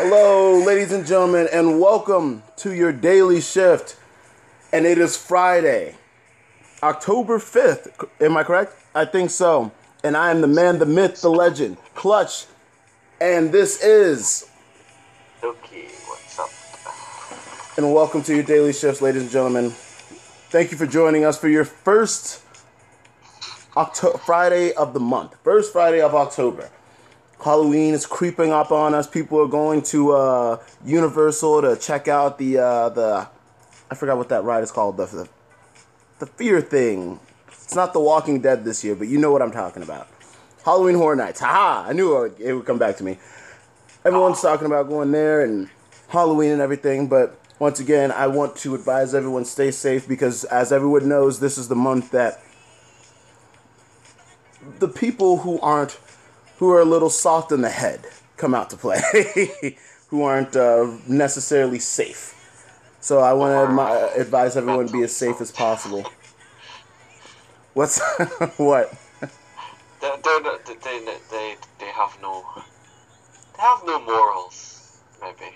Hello, ladies and gentlemen, and welcome to your daily shift. And it is Friday, October 5th. Am I correct? I think so. And I am the man, the myth, the legend, Clutch. And this is. Okay, what's up? And welcome to your daily shifts, ladies and gentlemen. Thank you for joining us for your first Octo- Friday of the month, first Friday of October. Halloween is creeping up on us. People are going to uh, Universal to check out the uh, the I forgot what that ride is called the, the the fear thing. It's not The Walking Dead this year, but you know what I'm talking about. Halloween Horror Nights. Haha! I knew it would, it would come back to me. Everyone's talking about going there and Halloween and everything, but once again, I want to advise everyone stay safe because, as everyone knows, this is the month that the people who aren't who are a little soft in the head come out to play, who aren't uh, necessarily safe. So I want to admi- advise everyone to be as safe as possible. What's what? They, they, they, they, they have no, they have no morals, maybe.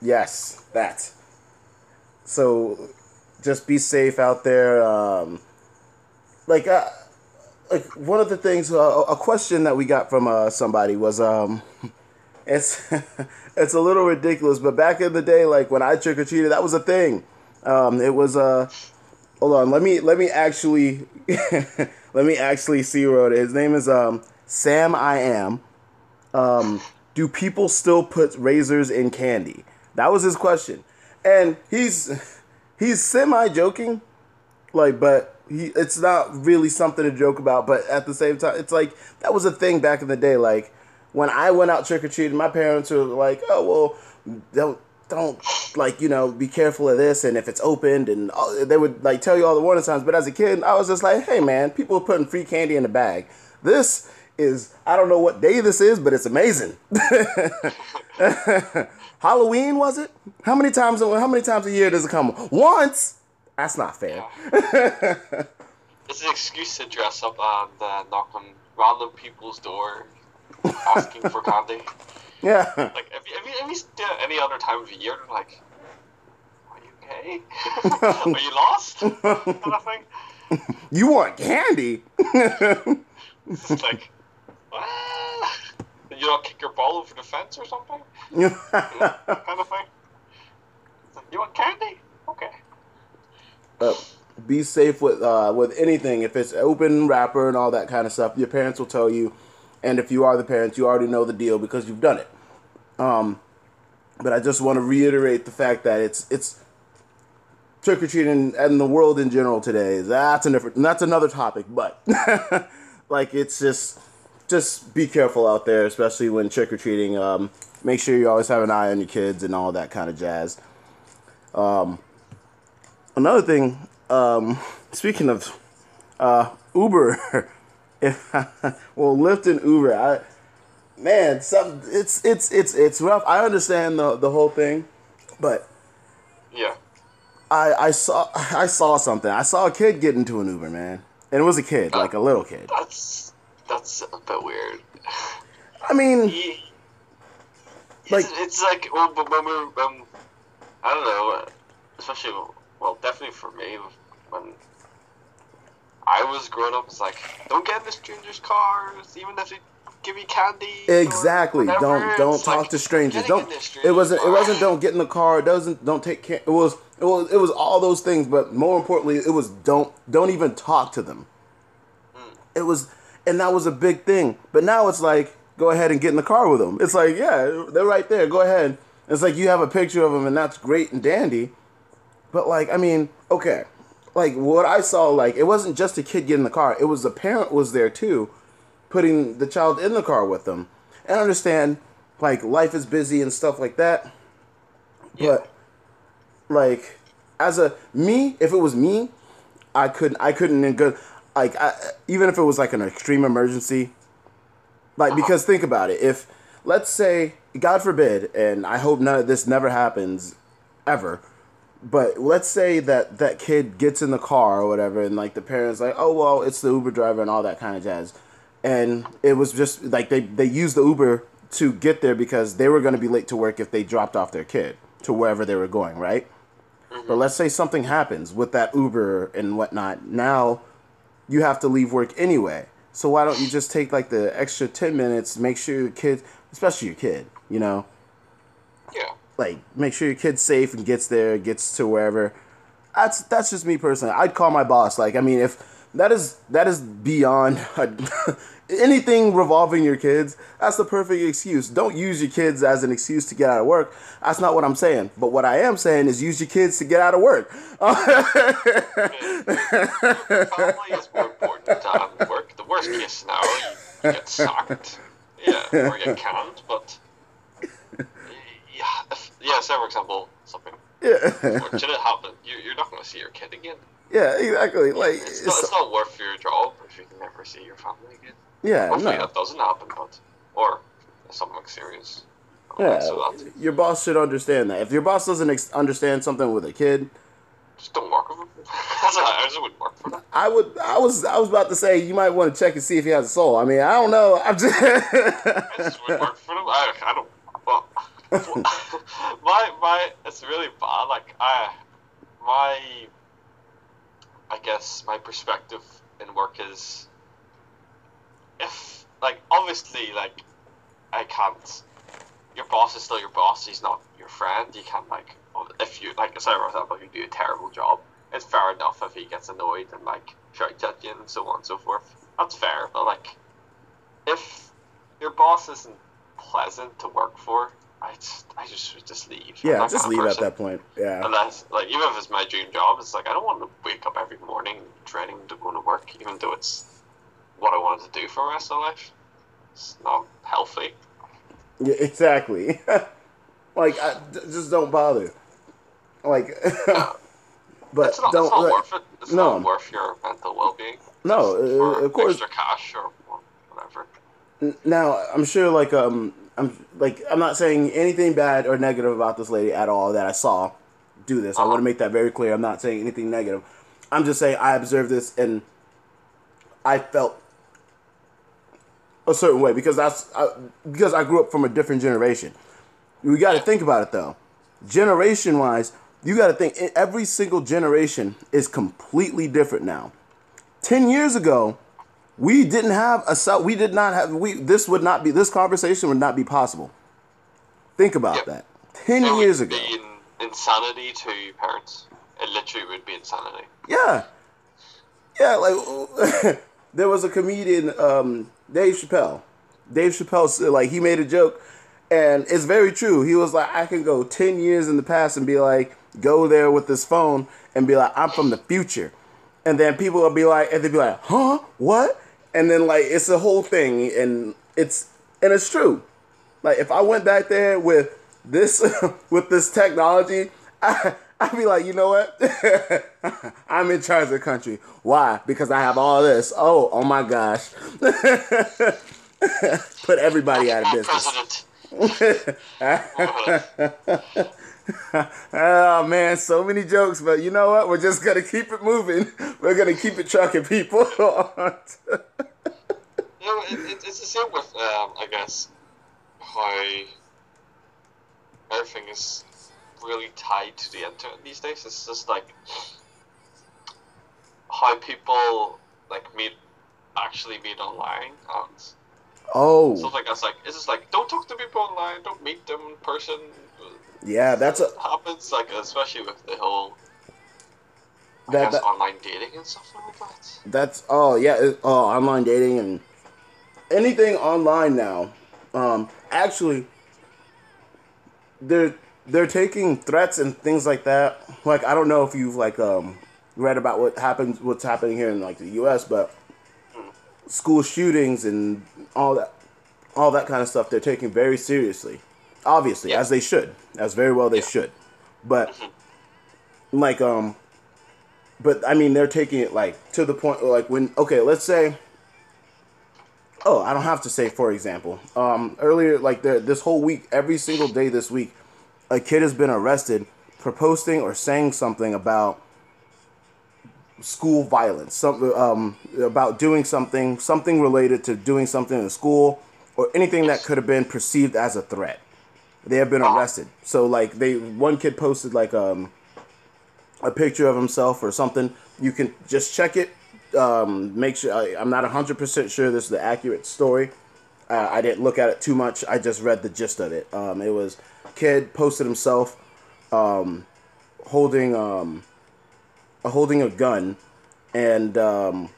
Yes, that. So, just be safe out there. Um, like, uh, like one of the things, uh, a question that we got from uh, somebody was, um, it's it's a little ridiculous, but back in the day, like when I trick or treated, that was a thing. Um, it was uh, hold on, let me let me actually let me actually see it. His name is um Sam I am. Um, do people still put razors in candy? That was his question, and he's he's semi joking, like, but he it's not really something to joke about. But at the same time, it's like that was a thing back in the day. Like when I went out trick or treating, my parents were like, "Oh well, don't." Don't like you know be careful of this and if it's opened and all, they would like tell you all the warning signs. But as a kid, I was just like, hey man, people are putting free candy in the bag. This is I don't know what day this is, but it's amazing. Halloween was it? How many times? How many times a year does it come? Once. That's not fair. It's an excuse to dress up and uh, knock on random people's door, asking for candy. Yeah. Like, if you, if if you do it any other time of the year, they're like, are you okay? are you lost? kind of thing. You want candy? It's like, ah, you not kick your ball over the fence or something? you kind of thing. You want candy? Okay. Uh, be safe with uh, with anything. If it's open wrapper and all that kind of stuff, your parents will tell you. And if you are the parents, you already know the deal because you've done it. Um, but I just want to reiterate the fact that it's it's trick or treating and the world in general today. That's a different. That's another topic. But like it's just just be careful out there, especially when trick or treating. Um, make sure you always have an eye on your kids and all that kind of jazz. Um, another thing. Um, speaking of uh, Uber, if, well, Lyft and Uber. I man, some it's it's it's it's rough. I understand the the whole thing, but Yeah. I I saw I saw something. I saw a kid get into an Uber, man, and it was a kid, like a little kid. That's that's a bit weird. I mean, He, Like- it's, it's like well, but when we um, I don't know, especially well, definitely for me when I was growing up, it's like don't get in the strangers' cars, even if they give you candy. exactly. Don't don't It's talk like, to strangers. Don't. in the It wasn't. It wasn't. Don't get in the car. It doesn't. Don't take care. It was. It was. It was all those things. But more importantly, it was don't don't even talk to them. Mm. It was, and that was a big thing. But now it's like go ahead and get in the car with them. It's like yeah, they're right there. Go ahead. It's like you have a picture of them, and that's great and dandy. But like, I mean, okay, like what I saw, like it wasn't just a kid getting in the car. It was the parent was there too, putting the child in the car with them. And I understand, like life is busy and stuff like that. But like, as a me, if it was me, I couldn't. I couldn't in good. Like I, even if it was like an extreme emergency. Like uh-huh. because think about it. If let's say God forbid, and I hope none of this never happens, ever. But let's say that that kid gets in the car or whatever, and like the parents like, oh well, it's the Uber driver and all that kind of jazz, and it was just like they they use the Uber to get there because they were going to be late to work if they dropped off their kid to wherever they were going, right? Mm-hmm. But let's say something happens with that Uber and whatnot. Now you have to leave work anyway. So why don't you just take like the extra 10 minutes, make sure your kid, especially your kid, you know, Yeah. Like make sure your kid's safe and gets there, gets to wherever. That's that's just me personally. I'd call my boss. Like I mean, if that is that is beyond anything revolving your kids, that's the perfect excuse. Don't use your kids as an excuse to get out of work. That's not what I'm saying. But what I am saying is use your kids to get out of work. Family is more important than work. The worst case scenario, you get sacked. Yeah, or you can't, but. Yeah, say for example, something yeah, fortunate happened, you, you're not going to see your kid again. yeah, exactly. Like It's not, it's not worth your job if you can never see your family again. yeah, Hopefully no. that doesn't happen, but. Or something serious. Yeah, So your boss should understand that. If your boss doesn't ex- understand something with a kid, just don't work with them. I just wouldn't work for them. I would. I was. I was about to say you might want to check and see if he has a soul. I mean, I don't know. I'm just. I just wouldn't work for them. I, I don't. My my it's really bad. Like I, my, I guess my perspective in work is, if like obviously like, I can't. Your boss is still your boss. He's not your friend. You can't like if you like say for example you do a terrible job, it's fair enough if he gets annoyed and like shouts at you and so on and so forth. That's fair. But like, if your boss isn't pleasant to work for, I just I just just leave. Yeah, just leave at that point. Yeah. Unless, like, even if it's my dream job, it's like I don't want to wake up every morning dreading to go to work, even though it's what I wanted to do for the rest of my life. It's not healthy. Yeah, exactly. like, I, d- just don't bother. Like, but It's not, don't. it's not like- worth it. It's no. not worth your mental well being. no, uh, of course. extra cash or whatever. Now, I'm sure, like, um, I'm like, I'm not saying anything bad or negative about this lady at all that I saw do this. I want to Uh-huh. make that very clear. I'm not saying anything negative. I'm just saying I observed this and I felt a certain way because that's I, because I grew up from a different generation. We got to think about it though. Generation wise, you got to think every single generation is completely different now. 10 years ago, we didn't have a cell we did not have we this would not be this conversation would not be possible. Think about Yep. that. 10 It years would ago. be in, insanity to parents. It literally would be insanity. Yeah. Yeah, like there was a comedian, um, Dave Chappelle. Dave Chappelle said, like he made a joke, and it's very true. He was like, I can go ten years in the past and be like, go there with this phone and be like, I'm from the future, and then people will be like, and they'll be like, huh, what? And then like it's a whole thing, and it's and it's true. Like if I went back there with this with this technology, I, I'd be like, you know what? I'm in charge of the country. Why? Because I have all this. Oh, oh my gosh. Put everybody out of business. Oh man, so many jokes, but you know what? We're just gonna keep it moving. We're gonna keep it trucking, people. You know, it, it, it's the same with, um, I guess, how everything is really tied to the internet these days. It's just like how people like meet, actually meet online and oh, stuff like that's like it's just like don't talk to people online, don't meet them in person. Yeah, that's a It happens like especially with the whole I that, guess that online dating and stuff like that. That's oh yeah, it, oh online dating and anything online now. Um, actually, they're they're taking threats and things like that. Like I don't know if you've like um read about what happens, what's happening here in like the U.S., but school shootings and all that, all that kind of stuff. They're taking very seriously, obviously, Yeah. as they should, as very well they should. But like um but I mean, they're taking it like to the point like when okay, let's say. Oh, I don't have to say for example. Um, earlier, like the, this whole week, every single day this week, a kid has been arrested for posting or saying something about school violence, something um, about doing something, something related to doing something in school, or anything that could have been perceived as a threat. They have been arrested. So like they one kid posted like um a picture of himself or something. You can just check it. Um, make sure I, I'm not hundred percent sure this is the accurate story. Uh, I didn't look at it too much. I just read the gist of it. Um, it was kid posted himself um, holding um, holding a gun, and um,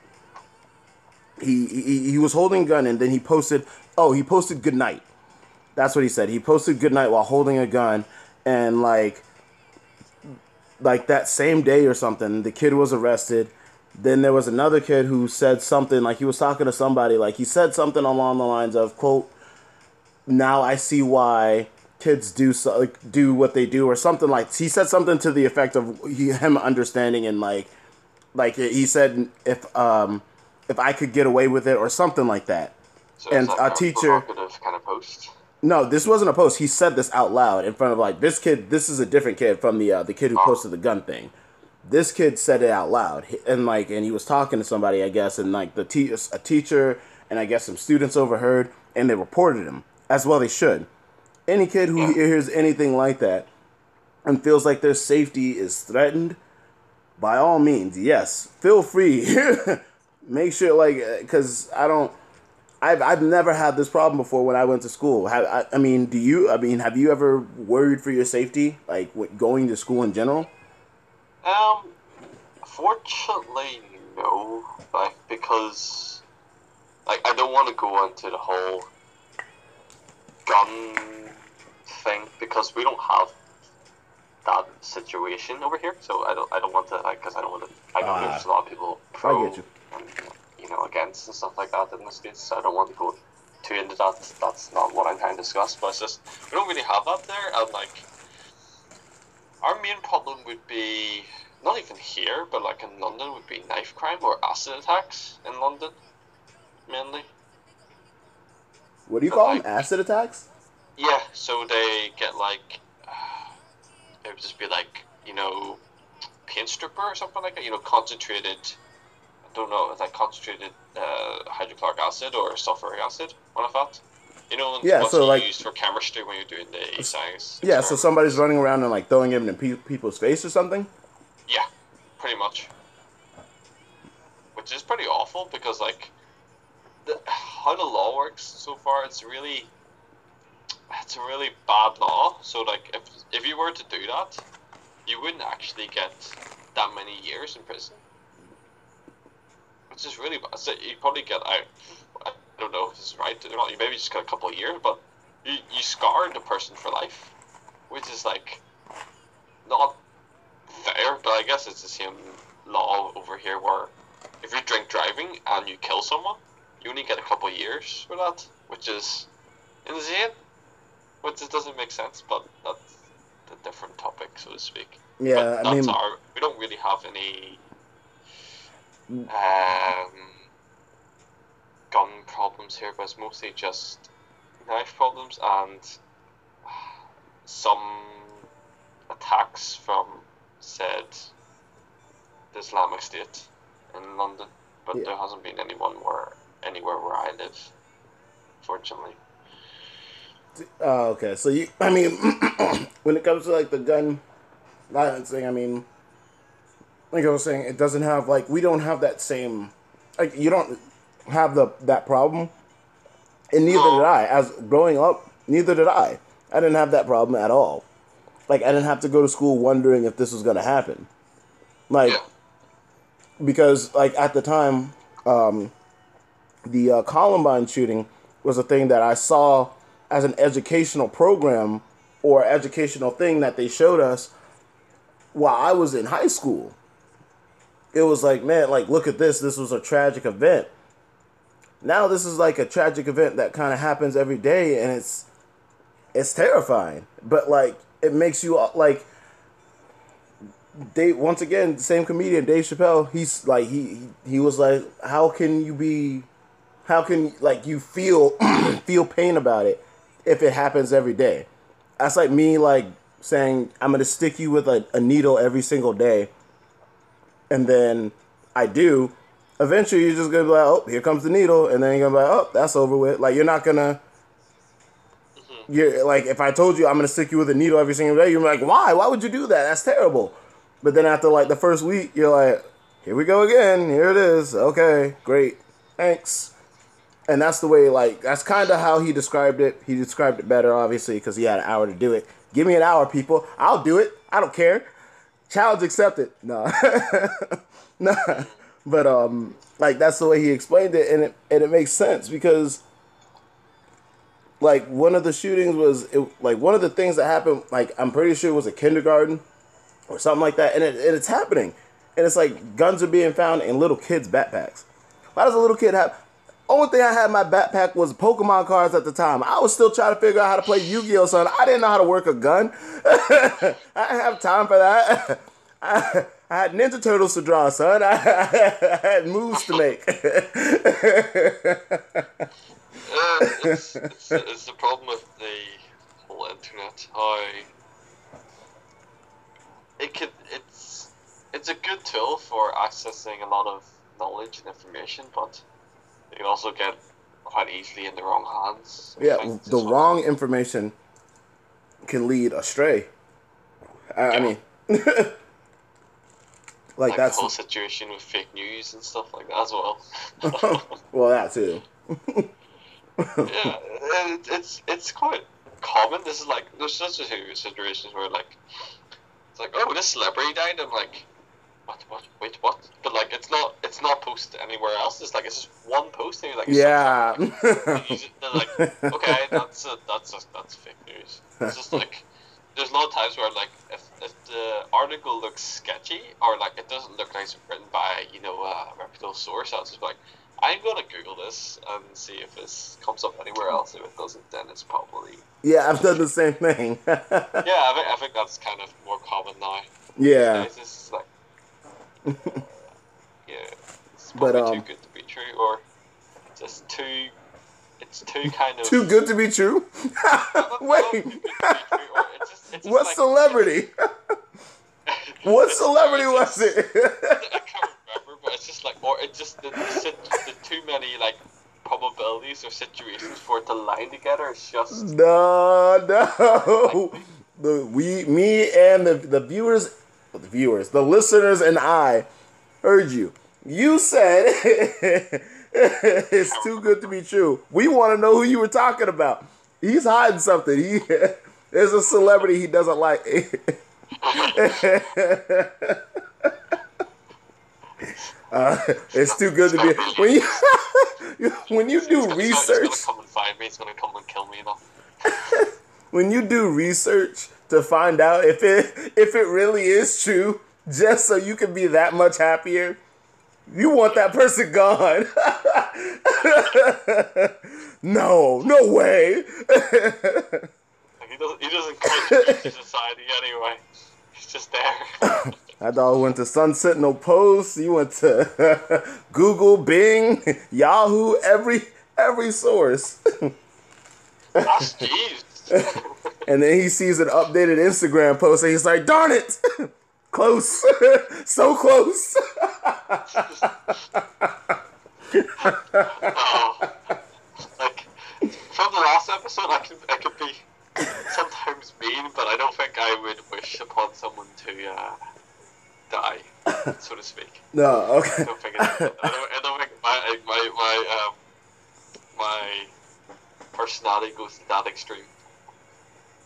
he, he he was holding a gun, and then he posted. Oh, he posted good night. That's what he said. He posted good night while holding a gun, and like like that same day or something, the kid was arrested. Then there was another kid who said something like he was talking to somebody like he said something along the lines of quote now I see why kids do so, like, do what they do or something like he said something to the effect of he, him understanding and like like he said if um if I could get away with it or something like that. So And a teacher- provocative kind of post. No, this wasn't a post. He said this out loud in front of like this kid. This is a different kid from the uh, the kid who posted the gun thing. This kid said it out loud, and like, and he was talking to somebody, I guess, and like the te- a teacher and I guess some students overheard, and they reported him as well. They should. Any kid who hears anything like that and feels like their safety is threatened, by all means, yes, feel free. Make sure, like, because I don't. I've, I've never had this problem before when I went to school. Have, I, I mean, do you? I mean, have you ever worried for your safety, like going to school in general? Um, fortunately, no. Like because, like, I don't want to go into the whole gun thing because we don't have that situation over here. So I don't, I don't want to, like, because I don't want to. I know Ah. there's a lot of people pro get you. and you know against and stuff like that in the states. So I don't want to go too into that. That's not what I'm trying to discuss. But it's just we don't really have that there, and like our main problem would be not even here, but like in London would be knife crime or acid attacks in London, mainly. What do you call them? Acid attacks? Yeah, so they get like it would just be like you know paint stripper or something like that. You know, concentrated. Don't know, like concentrated uh, hydrochloric acid or sulfuric acid on a fat. You know, Yeah, what's so, like- used for chemistry when you're doing the science. Yeah. So somebody's running around and like throwing it in pe- people's face or something. Yeah, pretty much. Which is pretty awful because, like, the, how the law works so far, it's really, it's a really bad law. So, like, if if you were to do that, you wouldn't actually get that many years in prison. Which just really bad. So you probably get out. I don't know if this is right or not. You maybe just get a couple of years, but you you scarred the person for life, which is like not fair, but I guess it's the same law over here where if you drink driving and you kill someone, you only get a couple of years for that, which is insane. Which just doesn't make sense, but that's a different topic, so to speak. Yeah, but I that's mean, our. We don't really have any um, gun problems here, but it's mostly just knife problems and some attacks from said the Islamic State in London, but Yeah. there hasn't been anyone where anywhere where I live, fortunately. Oh, okay. So you, I mean, when it comes to like the gun violence thing, I mean, like I was saying, it doesn't have like we don't have that same, like you don't have the that problem, and neither did I. As growing up, neither did I. I didn't have that problem at all. Like I didn't have to go to school wondering if this was gonna happen. Like because like at the time, um, the uh, Columbine shooting was a thing that I saw as an educational program or educational thing that they showed us while I was in high school. It was like, man, like look at this. This was a tragic event. Now this is like a tragic event that kind of happens every day, and it's it's terrifying. But like it makes you uh, like Dave once again, same comedian Dave Chappelle. He's like he he, was like, how can you be, how can like you feel feel pain about it if it happens every day? That's like me like saying I'm gonna stick you with a, a needle every single day, and then I do. Eventually, you're just gonna be like, oh, here comes the needle, and then you're gonna be like, oh, that's over with. Like you're not gonna mm-hmm. you're like if I told you I'm gonna stick you with a needle every single day, you're like, why? Why would you do that? That's terrible. But then after like the first week, you're like, here we go again. Here it is. Okay, great. Thanks. And that's the way, like, that's kind of how he described it. He described it better, obviously, because he had an hour to do it. Give me an hour, people. I'll do it. I don't care. Challenge accepted. No. no. But, um, like, that's the way he explained it, and it, and it makes sense because, like, one of the shootings was, it, like, one of the things that happened, like, I'm pretty sure it was a kindergarten or something like that, and, it, and it's happening. And it's like guns are being found in little kids' backpacks. Why does a little kid have? Only thing I had in my backpack was Pokemon cards at the time. I was still trying to figure out how to play Yu-Gi-Oh, son. I didn't know how to work a gun. I didn't have time for that. I, I had Ninja Turtles to draw, son. I, I had moves to make. Uh, it's, it's, it's the problem with the whole internet. How it could it's it's a good tool for accessing a lot of knowledge and information, but it can also get quite easily in the wrong hands. Yeah, the one- wrong information can lead astray. I, I mean, like, like that's the whole situation with fake news and stuff like that as well. well, that too. yeah, it, it's it's quite common. This is like there's such a few situations where like it's like oh this celebrity died. I'm like what what wait what? But like it's not it's not posted anywhere else. It's like it's just one post and you're like Yeah. just- they're like okay that's a, that's a, that's fake news. It's just like there's a lot of times where like if, if the article looks sketchy or like it doesn't look like it's written by you know a reputable source, I'll just be like I'm gonna Google this and see if this comes up anywhere else. If it doesn't, then it's probably yeah, I've done the same thing. yeah. I think I think that's kind of more common now. yeah. It's yeah, it's But, probably um, too good to be true, or just too. It's too kind of Too good to be true. Wait, too good to be true, it's just- it's what like- celebrity? What celebrity was it? I can't remember, but it's just like, or it's just the, the, the too many like probabilities or situations for it to line together. It's just no, no. The we, me, and the the viewers, the viewers, the listeners, and I heard you. You said it's too good to be true. We want to know who you were talking about. He's hiding something. He there's a celebrity he doesn't like. Uh, it's too good to be when you when you do gonna- research. He's gonna come and find me. He's gonna come and kill me. You know? when you do research to find out if it if it really is true, just so you can be that much happier, you want that person gone. no, no way. He doesn't. He doesn't society anyway. He's just there. That dog went to Sun Sentinel Post. You went to Google, Bing, Yahoo, every every source. That's jeez. And then he sees an updated Instagram post and he's like, darn it! close. so close. Oh, like from the last episode, I can I could be sometimes mean, but I don't think I would wish upon someone to uh, die, so to speak. no, okay. I don't think I don't, I don't think my my my um my personality goes to that extreme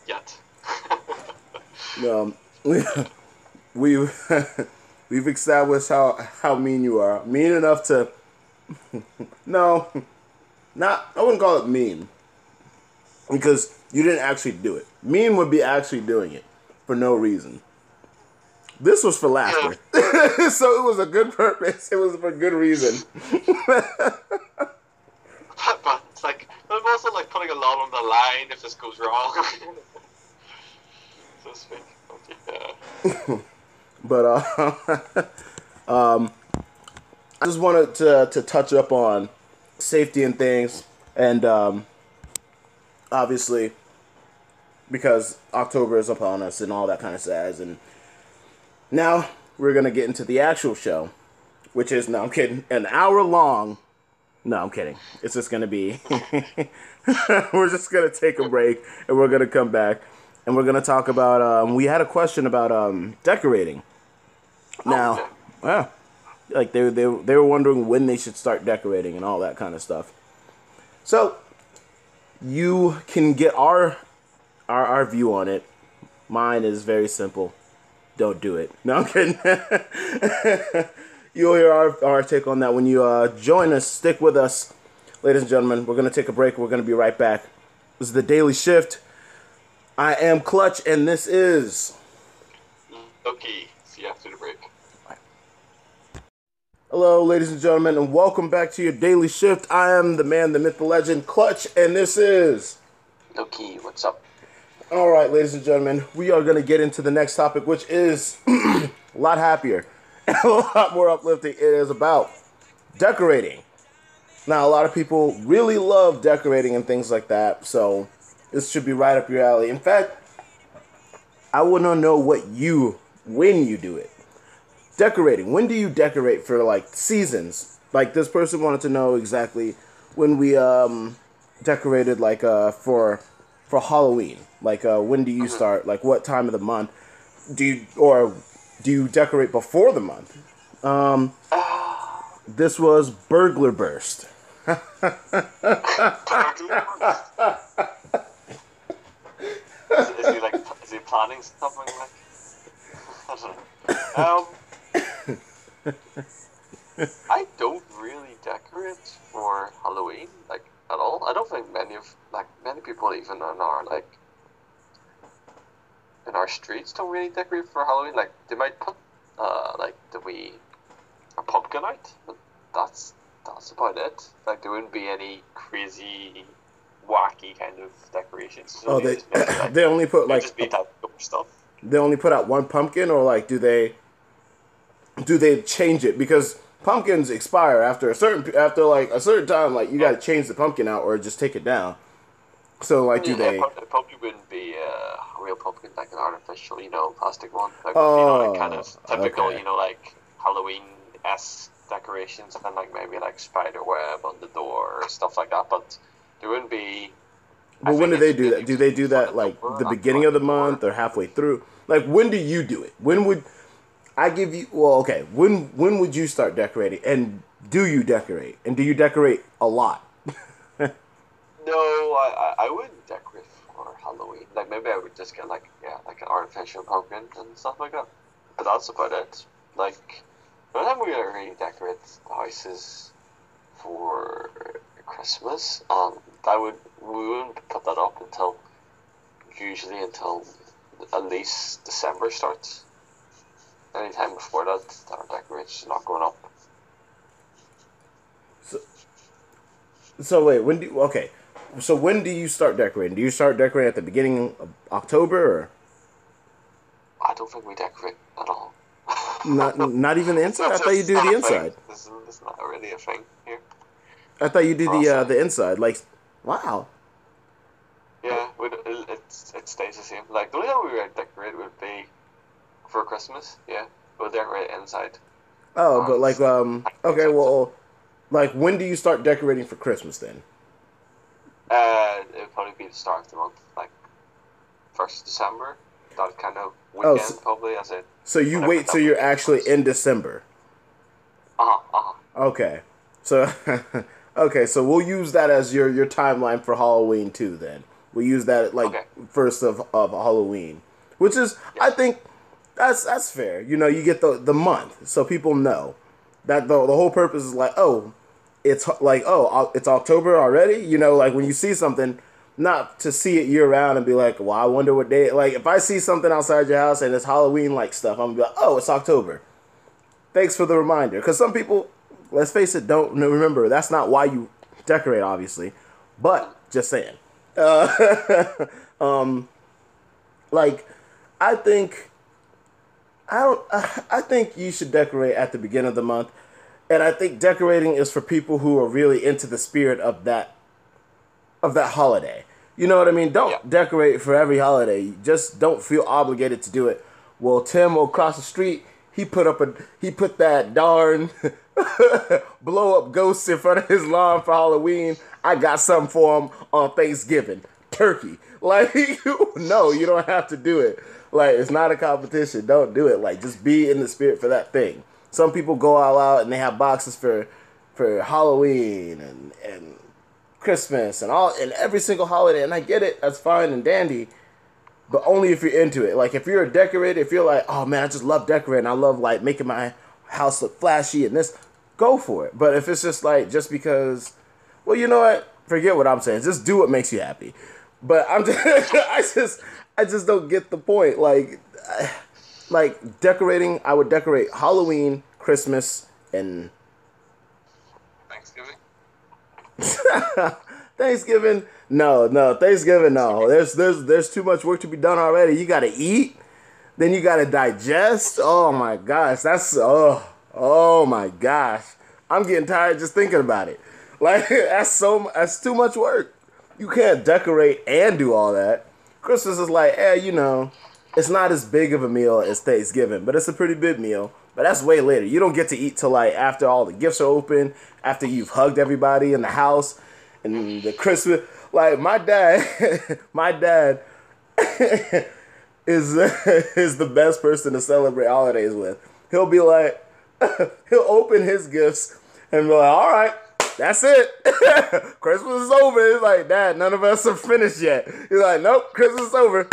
yet. No, um, we we've established how how mean you are. Mean enough to no, not I wouldn't call it mean because you didn't actually do it. Mean would be actually doing it for no reason. This was for laughter, so it was a good purpose. It was for good reason. but it's like I'm also like putting a lot on the line if this goes wrong. To speak. But, uh, um, I just wanted to to touch up on safety and things, and um, obviously because October is upon us and all that kind of says, and now we're gonna get into the actual show, which is no, I'm kidding, an hour long No, I'm kidding. It's just gonna be. we're just gonna take a break and we're gonna come back and we're gonna talk about. Um, we had a question about um, decorating. Now, okay. yeah, like they they they were wondering when they should start decorating and all that kind of stuff. So, you can get our our our view on it. Mine is very simple. Don't do it. No, I'm kidding. You'll hear our, our take on that when you uh, join us. Stick with us, ladies and gentlemen. We're going to take a break. We're going to be right back. This is the Daily Shift. I am Clutch, and this is. Okay, see you after the break. Hello, ladies and gentlemen, and welcome back to your Daily Shift. I am the man, the myth, the legend, Clutch, and this is. Okay, what's up? All right, ladies and gentlemen, we are going to get into the next topic, which is a lot happier and a lot more uplifting. It is about decorating. Now, a lot of people really love decorating and things like that, so this should be right up your alley. In fact, I want to know what you, when you do it. Decorating. When do you decorate for like seasons? Like this person wanted to know exactly when we um decorated like uh for for Halloween. Like uh when do you start? Like what time of the month? Do you or do you decorate before the month? Um this was Burglar Burst. is, is he like is he planning something like I don't know. Um I don't really decorate for Halloween, like at all. I don't think many of like many people even in our like in our streets don't really decorate for Halloween. Like they might put uh like the wee a pumpkin out, but that's that's about it. Like there wouldn't be any crazy wacky kind of decorations. Oh, they like, they only put like stuff. they only put out one pumpkin or like do they do they change it because pumpkins expire after a certain after like a certain time like you got to change the pumpkin out or just take it down so like do Yeah, they it probably wouldn't be uh, a real pumpkin, like an artificial, you know, plastic one. Like, Oh, you know, like kind of typical, okay. you know, like Halloween s decorations, and then like maybe like spider web on the door or stuff like that. But there wouldn't be. But when do they do that do they do that like the beginning of the month or halfway through like when do you do it when would i give you well okay when when would you start decorating and do you decorate and do you decorate a lot No, I, I, wouldn't decorate for Halloween. Like maybe I would just get like yeah, like an artificial pumpkin and stuff like that. But that's about it. Like the time we really decorate the houses for Christmas, um, that would we wouldn't put that up until usually until at least December starts. Anytime before that, our decorations not going up. so so wait when do okay so when do you start decorating do you start decorating at the beginning of october or I don't think we decorate at all. not not even the inside i thought you do the inside This is, this is not really a thing here. i thought you do the uh, the inside like wow Yeah, it, it, it stays the same. Like, the only time we would decorate would be for Christmas, yeah. We'll decorate inside. Oh, but like, um, okay, well, like, when do you start decorating for Christmas then? Uh, it would probably be the start of the month, like, 1st December. That kind of Oh, weekend, so- probably, as it. So you wait till you're actually was. in December. Uh-huh, uh-huh. Okay, so okay, so we'll use that as your your timeline for Halloween too. Then we'll use that like Okay. first of of Halloween, which is I think that's that's fair. You know, you get the the month, so people know that the the whole purpose is like oh, it's like oh it's October already. You know, like when you see something. Not to see it year round and be like, well, I wonder what day. Like, if I see something outside your house and it's Halloween like stuff, I'm gonna be like, oh, it's October thanks for the reminder. Because some people, let's face it, don't n- remember. That's not why you decorate, obviously. But just saying. Uh, um, like, I think, I don't. I think you should decorate at the beginning of the month, and I think decorating is for people who are really into the spirit of that, of that holiday. You know what I mean? Don't Yeah. decorate for every holiday. Just don't feel obligated to do it. Well, Tim across the street, he put up a he put that darn blow up ghosts in front of his lawn for Halloween. I got something for him on Thanksgiving. Turkey. Like, you no, you don't have to do it. Like, it's not a competition. Don't do it. Like, just be in the spirit for that thing. Some people go all out and they have boxes for for Halloween and and Christmas and all and every single holiday. And I get it. That's fine and dandy. But only if you're into it. Like if you're a decorator, if you're like, oh man, I just love decorating. I love like making my house look flashy and this, go for it. But if it's just like just because, well, you know what? Forget what I'm saying. Just do what makes you happy. But I'm just, I just, I just don't get the point. Like, like decorating. I would decorate Halloween, Christmas, and Thanksgiving. Thanksgiving. No, no, Thanksgiving. No, there's there's there's too much work to be done already. You got to eat, then you got to digest. Oh my gosh, that's oh oh my gosh. I'm getting tired just thinking about it. Like that's so that's too much work. You can't decorate and do all that. Christmas is like, eh, you know, it's not as big of a meal as Thanksgiving, but it's a pretty big meal. But that's way later. You don't get to eat till like after all the gifts are open, after you've hugged everybody in the house, and the Christmas. Like my dad, my dad is is the best person to celebrate holidays with. He'll be like, he'll open his gifts and be like, all right, that's it. Christmas is over. He's like, Dad, none of us are finished yet. He's like, Nope, Christmas is over.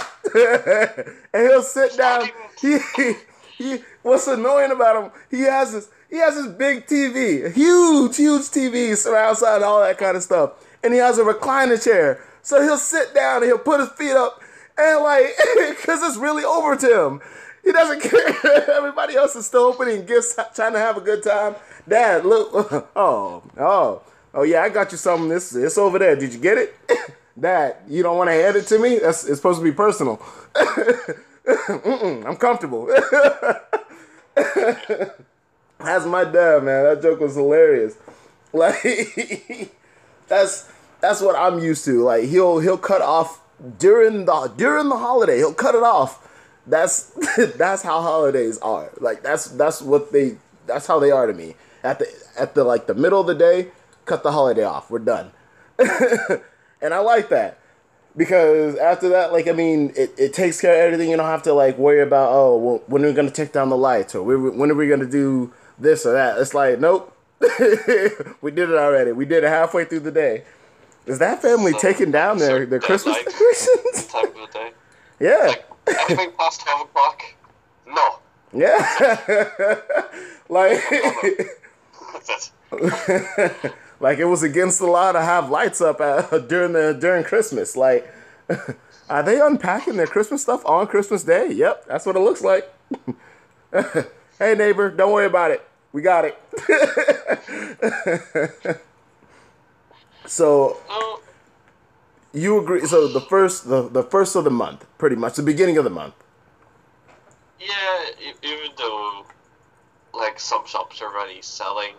and he'll sit down. He, he, he, what's annoying about him? He has this, he has this big TV, a huge, huge TV, surround sound, all that kind of stuff. And he has a recliner chair. So he'll sit down and he'll put his feet up and like, because it's really over to him. He doesn't care. Everybody else is still opening gifts, trying to have a good time. Dad, look. Oh, oh, oh yeah, I got you something. This it's over there. Did you get it? Dad, you don't want to hand it to me? That's it's supposed to be personal. I'm comfortable. That's my dad, man. That joke was hilarious. Like that's that's what I'm used to. Like he'll he'll cut off during the during the holiday. He'll cut it off. That's that's how holidays are. Like that's that's what they that's how they are to me. At the at the like the middle of the day, cut the holiday off. We're done. and I like that. Because after that, like I mean, it, it takes care of everything. You don't have to like worry about oh, well, when are we gonna take down the lights or when are we gonna do this or that. It's like nope, we did it already. We did it halfway through the day. Is that family so, taking down their, their Christmas decorations? Time of the day. Yeah. Like, anything past twelve o'clock? No. Yeah. like. like it was against the law to have lights up at, during the during Christmas. Like, are they unpacking their Christmas stuff on Christmas Day? Yep, that's what it looks like. hey neighbor, don't worry about it. We got it. So you agree? So the first, the, the first of the month, pretty much the beginning of the month. Yeah, even though like some shops are already selling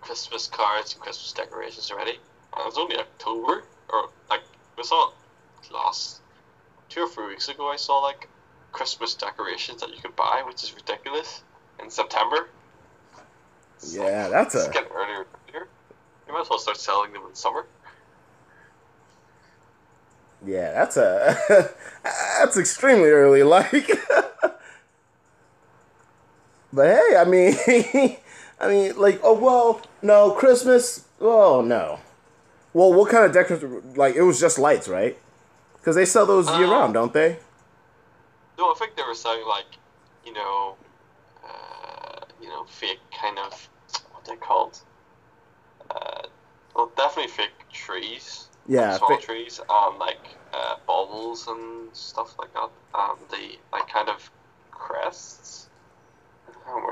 Christmas cards and Christmas decorations already. And it's only October, or like we saw it last two or three weeks ago. I saw like Christmas decorations that you could buy, which is ridiculous, in September. Yeah, that's a. Get earlier. You might as well start selling them in summer. Yeah, that's a that's extremely early. Like, but hey, I mean, I mean, like, oh well, no Christmas. Oh no. Well, what kind of decorations? Like, it was just lights, right? Because they sell those year round, don't they? No, I think they were selling like, you know, uh, you know, fake kind of what they called. Well, definitely fake trees. Yeah, small trees and like uh, baubles and stuff like that, and the like kind of crests.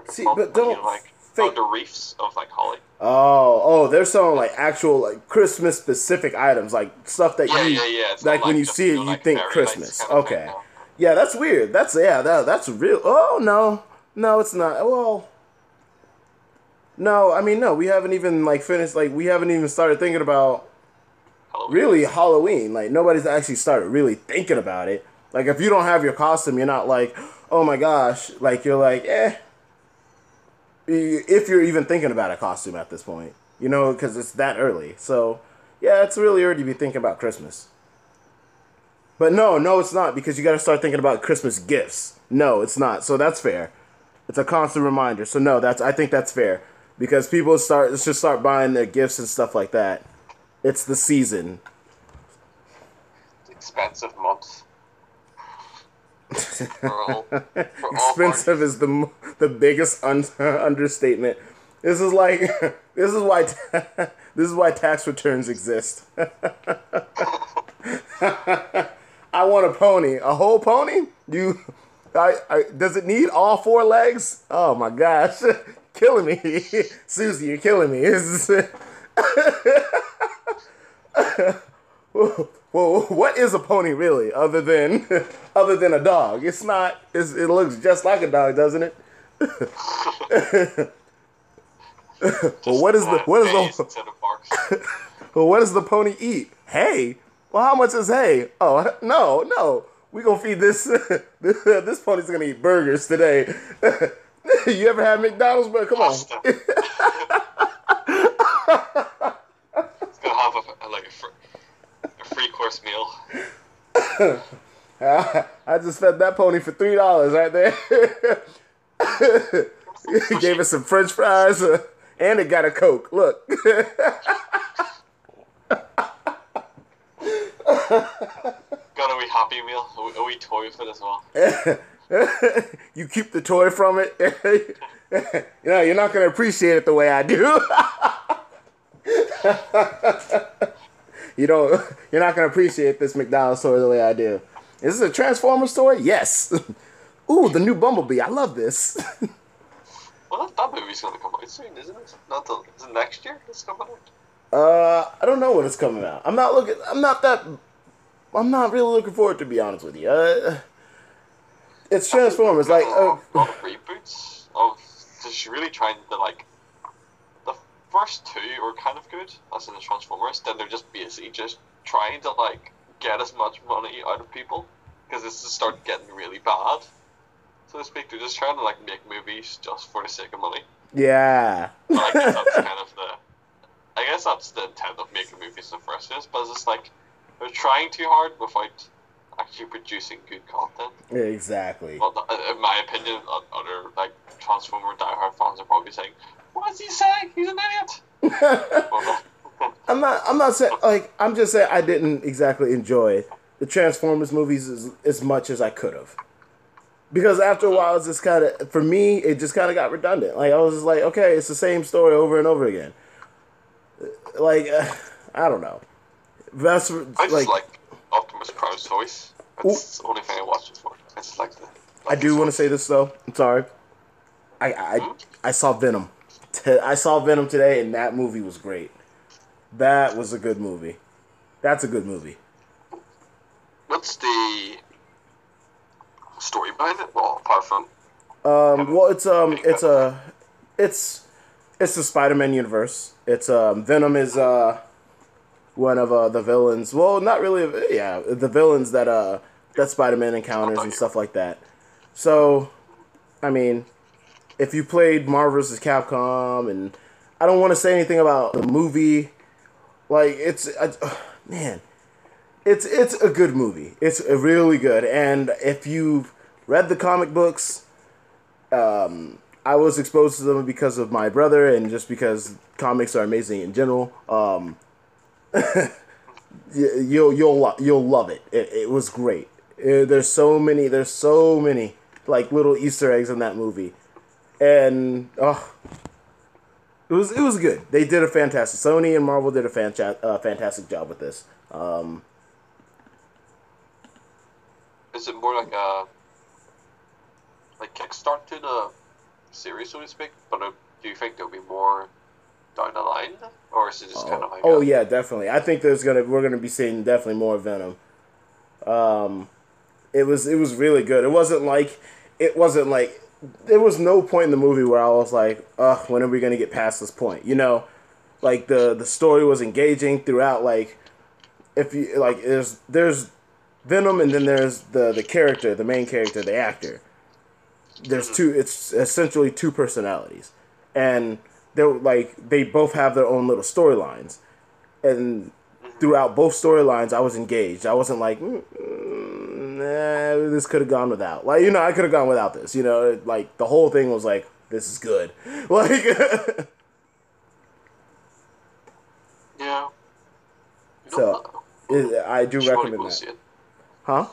See, but don't you like fake the reefs of like holly. Oh, oh, they're selling like actual like Christmas specific items, like stuff that yeah, you yeah, yeah. like, like when you see it, you like think Christmas. Okay, yeah, that's weird. That's yeah, that that's real. Oh no, no, it's not. Well, no, I mean no, we haven't even like finished. Like we haven't even started thinking about Halloween. really Halloween. Like nobody's actually started really thinking about it. Like if you don't have your costume, you're not like, oh my gosh. Like you're like, eh if you're even thinking about a costume at this point, you know, because it's that early. So, yeah, it's really early to be thinking about Christmas. But no, no, it's not because you got to start thinking about Christmas gifts. No, it's not. So that's fair. It's a constant reminder. So no, that's I think that's fair because people start let's just start buying their gifts and stuff like that. It's the season. Expensive month. For all, for Expensive is the the biggest un- understatement. This is like this is why this is why tax returns exist. I want a pony, a whole pony. You, I, I does it need all four legs? Oh my gosh, killing me, Susie, you're killing me. Well, what is a pony really, other than other than a dog? It's not. It's, it looks just like a dog, doesn't it? well, what is the what is the well, what does the pony eat? Hay. Well, how much is hay? Oh no, no. We gonna feed this this, this pony's gonna eat burgers today. you ever had McDonald's? But come on. Pasta. it's gonna have a, like a, fr- a free course meal. I just fed that pony for three dollars right there. he gave us some French fries uh, and it got a Coke. Look. Got a wee happy meal, a wee, toy for it as well. you keep the toy from it. you know, you're not gonna appreciate it the way I do. you don't. You're not gonna appreciate this McDonald's toy the way I do. Is this a Transformers toy? Yes. Ooh, the new Bumblebee. I love this. Well, that, that movie's gonna come out soon, isn't it? Not till is it next year? It's coming out. Uh, I don't know when it's coming out. I'm not looking. I'm not that. I'm not really looking forward to be honest with you. Uh, it's Transformers. Like, a uh, lot of reboots of just really trying to like. The first two were kind of good, as in the Transformers. Then they're just basically just trying to like get as much money out of people because this has started getting really bad. So to speak, they're just trying to like make movies just for the sake of money. yeah. I guess that's kind of the. I guess that's the intent of making movies in the first place, but it's just like they're trying too hard without actually producing good content. exactly. Well, in my opinion, other like Transformer diehard fans are probably saying, "What is he saying? He's an idiot." I'm not. I'm not saying like. I'm just saying I didn't exactly enjoy the Transformers movies as, as much as I could have. Because after a while, it's just kind of for me, it just kind of got redundant. Like I was just like, okay, it's the same story over and over again. Like uh, I don't know. That's I just like, like, Optimus Prime's voice. That's the only thing I watched it for. I just like the. I do want to say this though. I'm sorry. I I I saw Venom. I saw Venom today, and that movie was great. That was a good movie. That's a good movie. What's the story behind it? Well, apart from Um, well, it's um, it's a, it's, it's the Spider-Man universe. It's um, Venom is uh, one of uh the villains. Well, not really. Yeah, the villains that uh that Spider-Man encounters and stuff like that. So, I mean, if you played Marvel vs. Capcom, and I don't want to say anything about the movie, like it's, I, man, it's it's a good movie. It's really good, and if you've read the comic books. Um, I was exposed to them because of my brother and just because comics are amazing in general. Um, you'll you'll you'll love it. It, it was great. Uh, there's so many. There's so many like little Easter eggs in that movie, and oh, it was it was good. They did a fantastic. Sony and Marvel did a fanta- uh, fantastic job with this. Um, is it more like a like kickstart to the series, so to speak? But uh, do you think there'll be more down the line, or is it just kind of like oh a- yeah, definitely. I think there's gonna we're gonna be seeing definitely more Venom. Um, it was it was really good. It wasn't like it wasn't like there was no point in the movie where I was like, "Ugh, when are we gonna get past this point?" You know, like the the story was engaging throughout. Like if you like, there's there's Venom and then there's the the character, the main character, the actor. There's two. It's essentially two personalities, and they're like they both have their own little storylines, and throughout both storylines, I was engaged. I wasn't like, mm, mm, nah, this could have gone without. Like you know, I could have gone without this. You know, like the whole thing was like, this is good. Like. Yeah. So, it, I do recommend that. it. Huh?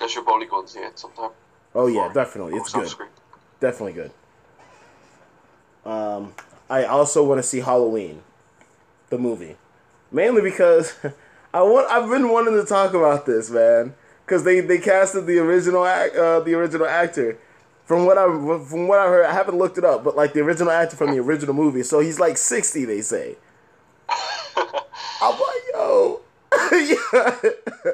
I should probably see it sometime. Oh yeah, definitely. It's good. Definitely good. Um, I also want to see Halloween, the movie, mainly because I want. I've been wanting to talk about this, man, because they they casted the original act, uh, the original actor. From what I from what I heard, I haven't looked it up, but like the original actor from the original movie, so he's like sixty, they say. I'm like, yo, yeah.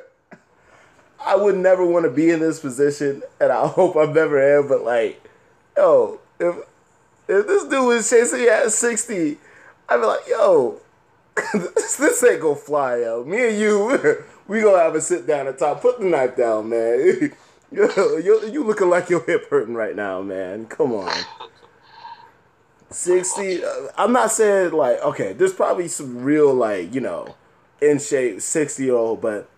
I would never want to be in this position, and I hope I never am. But like, yo, if if this dude was chasing you at sixty, I'd be like, yo, this, this ain't gonna fly, yo. Me and you, we gonna have a sit down and talk. Put the knife down, man. yo, you you looking like your hip hurting right now, man. Come on. 60 uh, i'm not saying like okay there's probably some real like you know in shape 60 year old but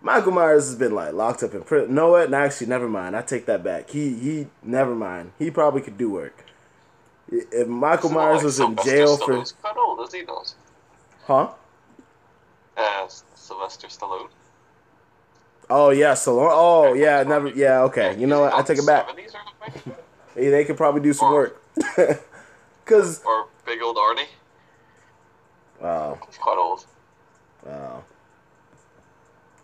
michael myers has been like locked up in prison no what no, actually never mind i take that back he he never mind he probably could do work if michael myers like was in jail for Stallone's quite old, is he not? huh Uh, Sylvester Stallone. oh yeah so oh yeah never yeah okay you know what i take it back 70s or something? Hey, they could probably do some work because Or big old Arnie. wow He's quite old. Wow.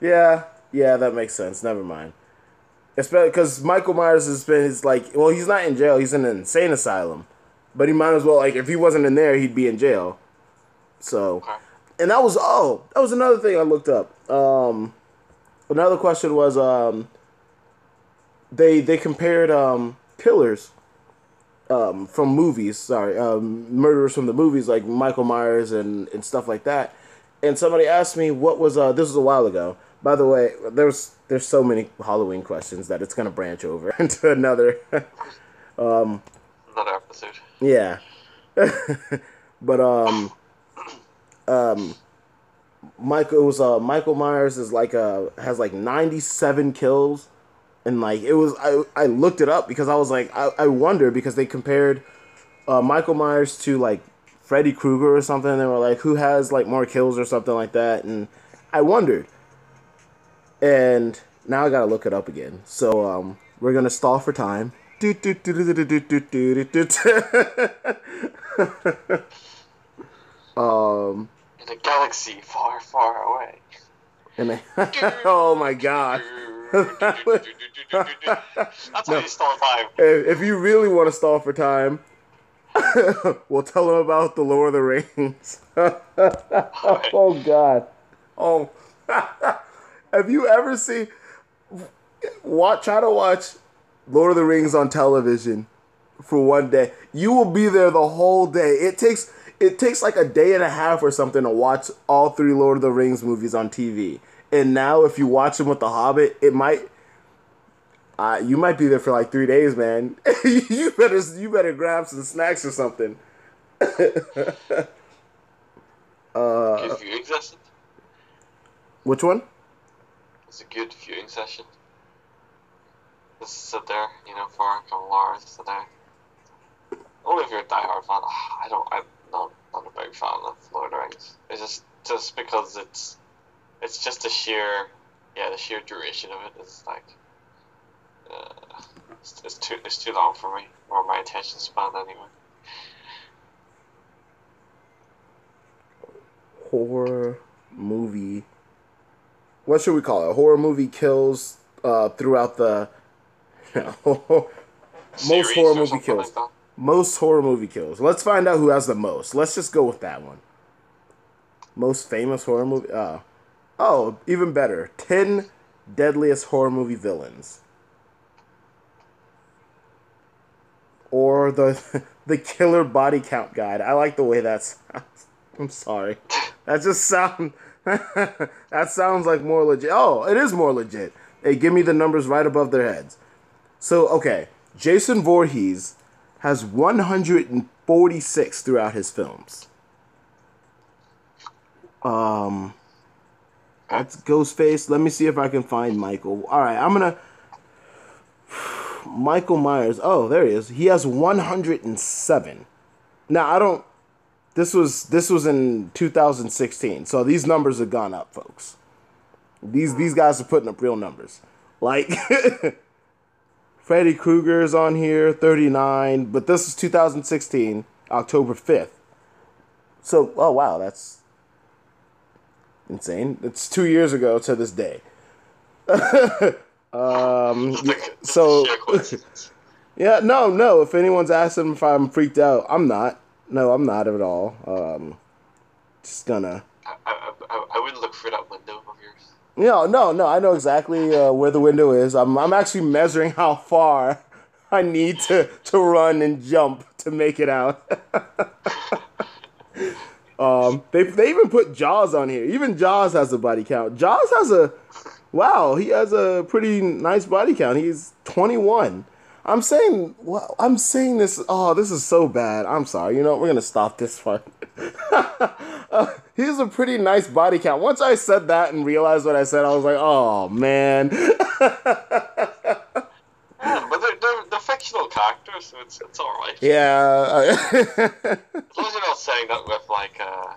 Yeah, yeah, that makes sense. Never mind. Especially because Michael Myers has been his like, well, he's not in jail. He's in an insane asylum, but he might as well like if he wasn't in there, he'd be in jail. So, Okay. and that was oh, that was another thing I looked up. Um, another question was um, they they compared um killers um, from movies. Sorry, um, murderers from the movies like Michael Myers and, and stuff like that. And somebody asked me what was uh, this was a while ago. By the way, there's there's so many Halloween questions that it's gonna branch over into another. Another episode. yeah, but um, um, Michael was uh Michael Myers is like uh has like 97 kills. And like it was I I looked it up because I was like I, I wonder because they compared uh Michael Myers to like Freddy Krueger or something. And they were like who has like more kills or something like that? And I wondered. And now I gotta look it up again. So um we're gonna stall for time um In a galaxy far, far away. and I, oh my god That's how you stall time. if if you really want to stall for time, we'll tell them about the Lord of the Rings. oh God! Oh, have you ever seen? Watch, try to watch Lord of the Rings on television for one day. You will be there the whole day. It takes it takes like a day and a half or something to watch all three Lord of the Rings movies on TV. And now, if you watch them with The Hobbit, it might uh, you might be there for like three days, man. you better you better grab some snacks or something. Good viewing session. Which one? It's a good viewing session. Just sit there, you know, for a couple hours today. Only if you're a diehard fan. I don't. I'm not, not a big fan of Lord of the Rings. It's just just because it's it's just the sheer yeah the sheer duration of it is like uh, it's, it's too it's too long for me or my attention span anyway. Horror movie. What should we call it? Horror movie kills uh, throughout the. most Series horror movie kills. Like. Most horror movie kills. Let's find out who has the most. Let's just go with that one. Most famous horror movie. Uh, oh, even better. Ten deadliest horror movie villains. Or the the killer body count guide. I like the way that sounds. I'm sorry. That just sound. that sounds like more legit. Oh, it is more legit. Hey, give me the numbers right above their heads. So okay, Jason Voorhees has 146 throughout his films. Um, that's Ghostface. Let me see if I can find Michael. All right, I'm gonna. Michael Myers. Oh, there he is. He has 107. Now I don't. This was this was in 2016, so these numbers have gone up, folks. These these guys are putting up real numbers. Like Freddy Krueger is on here, 39, but this is 2016, October 5th. So, oh wow, that's insane. It's two years ago to this day. um, so, yeah, no, no. If anyone's asking if I'm freaked out, I'm not. No, I'm not at all. Um, just gonna. I, I, I, I would look for that window of yours. No, no, no. I know exactly uh, where the window is. I'm, I'm actually measuring how far I need to, to run and jump to make it out. um, they, they even put Jaws on here. Even Jaws has a body count. Jaws has a, wow, he has a pretty nice body count. He's 21. I'm saying, well, I'm saying this. Oh, this is so bad. I'm sorry. You know, we're gonna stop this part. uh, he has a pretty nice body count. Once I said that and realized what I said, I was like, oh man. Yeah, but they're, they're, they're fictional characters, so it's, it's alright. yeah. As long as you're not saying that with, like, uh,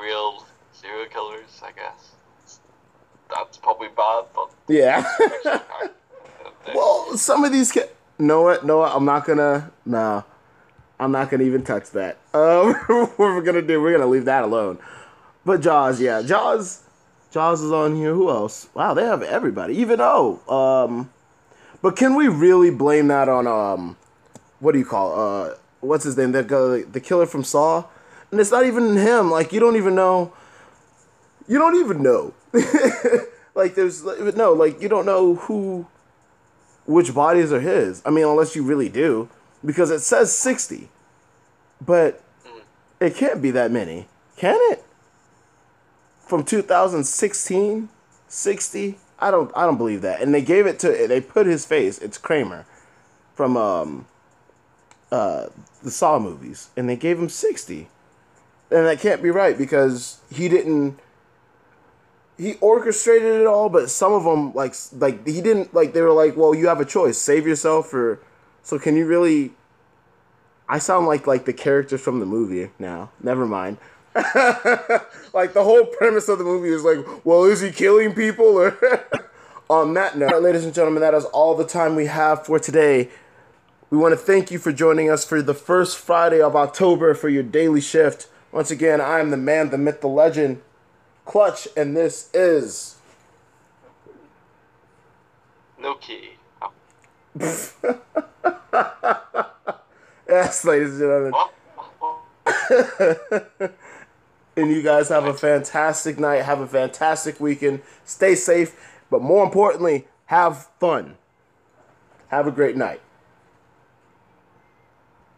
real serial killers, I guess. That's probably bad, but. yeah. Well, some of these. Ca- know what? No, I'm not gonna. Nah. I'm not gonna even touch that. Um, what we're gonna do? We're gonna leave that alone. But Jaws, yeah, Jaws, Jaws is on here. Who else? Wow, they have everybody. Even oh, um, but can we really blame that on um, what do you call uh, what's his name? The the killer from Saw, and it's not even him. Like you don't even know. You don't even know. like there's no like you don't know who, which bodies are his. I mean, unless you really do, because it says sixty, but it can't be that many, can it? From 2016, 60. I don't. I don't believe that. And they gave it to. They put his face. It's Kramer, from um, uh, the Saw movies, and they gave him 60, and that can't be right because he didn't. He orchestrated it all, but some of them like like he didn't like. They were like, "Well, you have a choice: save yourself or." So can you really? I sound like like the characters from the movie now. Never mind. like the whole premise of the movie is like, well, is he killing people or? On that note, ladies and gentlemen, that is all the time we have for today. We want to thank you for joining us for the first Friday of October for your daily shift. Once again, I am the man, the myth, the legend, Clutch, and this is. No key. Oh, Yes, ladies and gentlemen. What? Oh. And you guys have a fantastic night. Have a fantastic weekend. Stay safe. But more importantly, have fun. Have a great night.